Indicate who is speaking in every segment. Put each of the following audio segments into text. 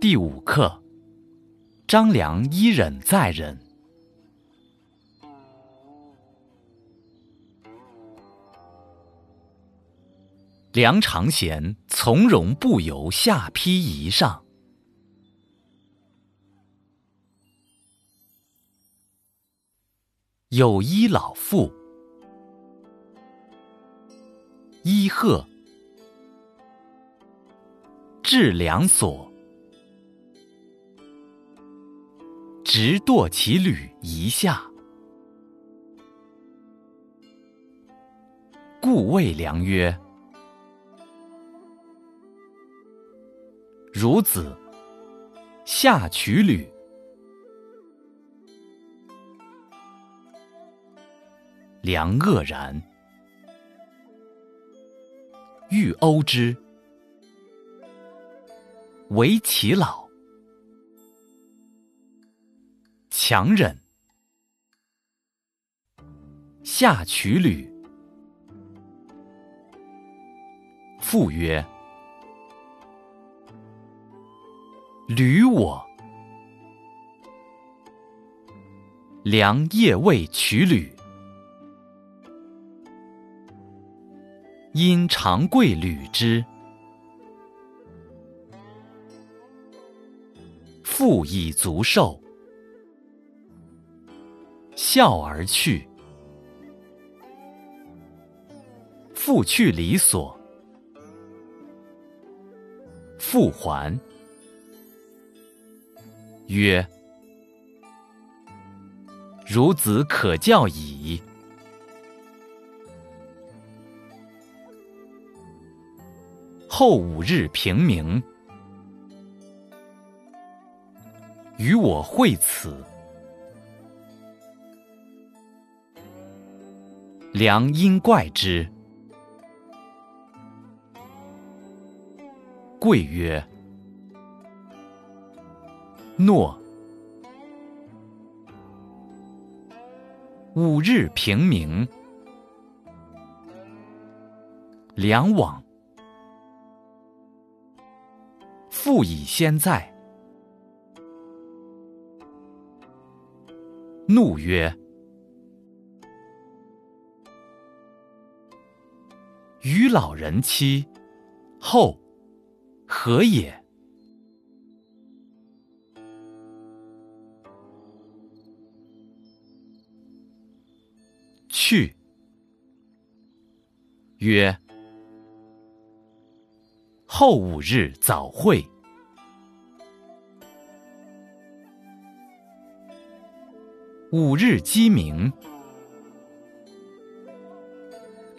Speaker 1: 第五课：张良一忍再忍。梁长贤从容不由下邳仪上。有一老妇，伊贺至梁所，直堕其履一下，故谓良曰：“孺子下取履。”良愕然，欲殴之，为其老，强忍，下取履。父曰：“履我。”良夜未取履。因长贵履之，父以足受，笑而去。复去离所，复还，曰：“孺子可教矣。”后五日平明，与我会此。良因怪之，贵曰：“诺。”五日平明，梁往。父以先在，怒曰：“与老人妻，后何也？”去曰。后五日早会，五日鸡鸣，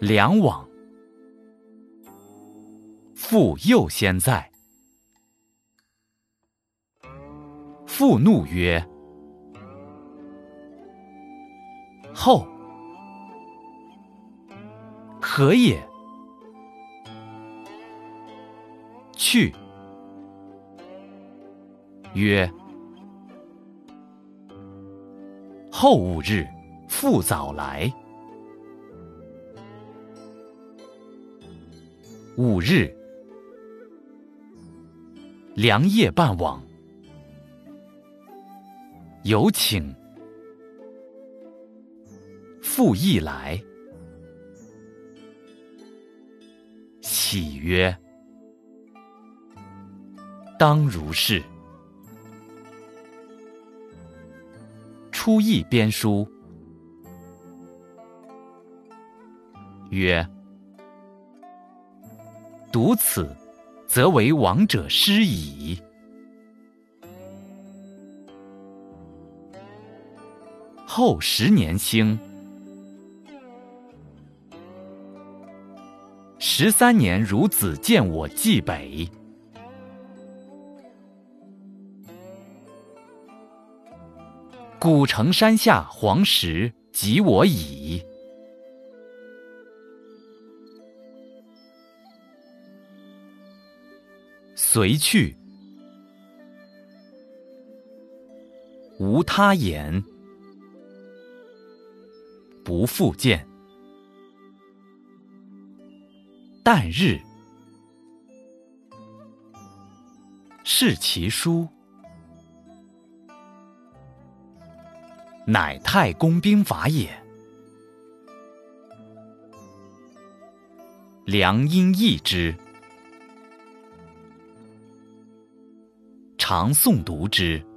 Speaker 1: 两往，父又先在，父怒曰：“后何也？”去，曰：后五日复早来。五日，良夜半往，有请，复亦来，喜曰。当如是。初一编书，曰：“读此，则为王者师矣。”后十年兴，十三年孺子见我冀北。古城山下黄石，及我矣。随去，无他言，不复见。旦日，视其书，乃太公兵法也。良因益之，常诵读之。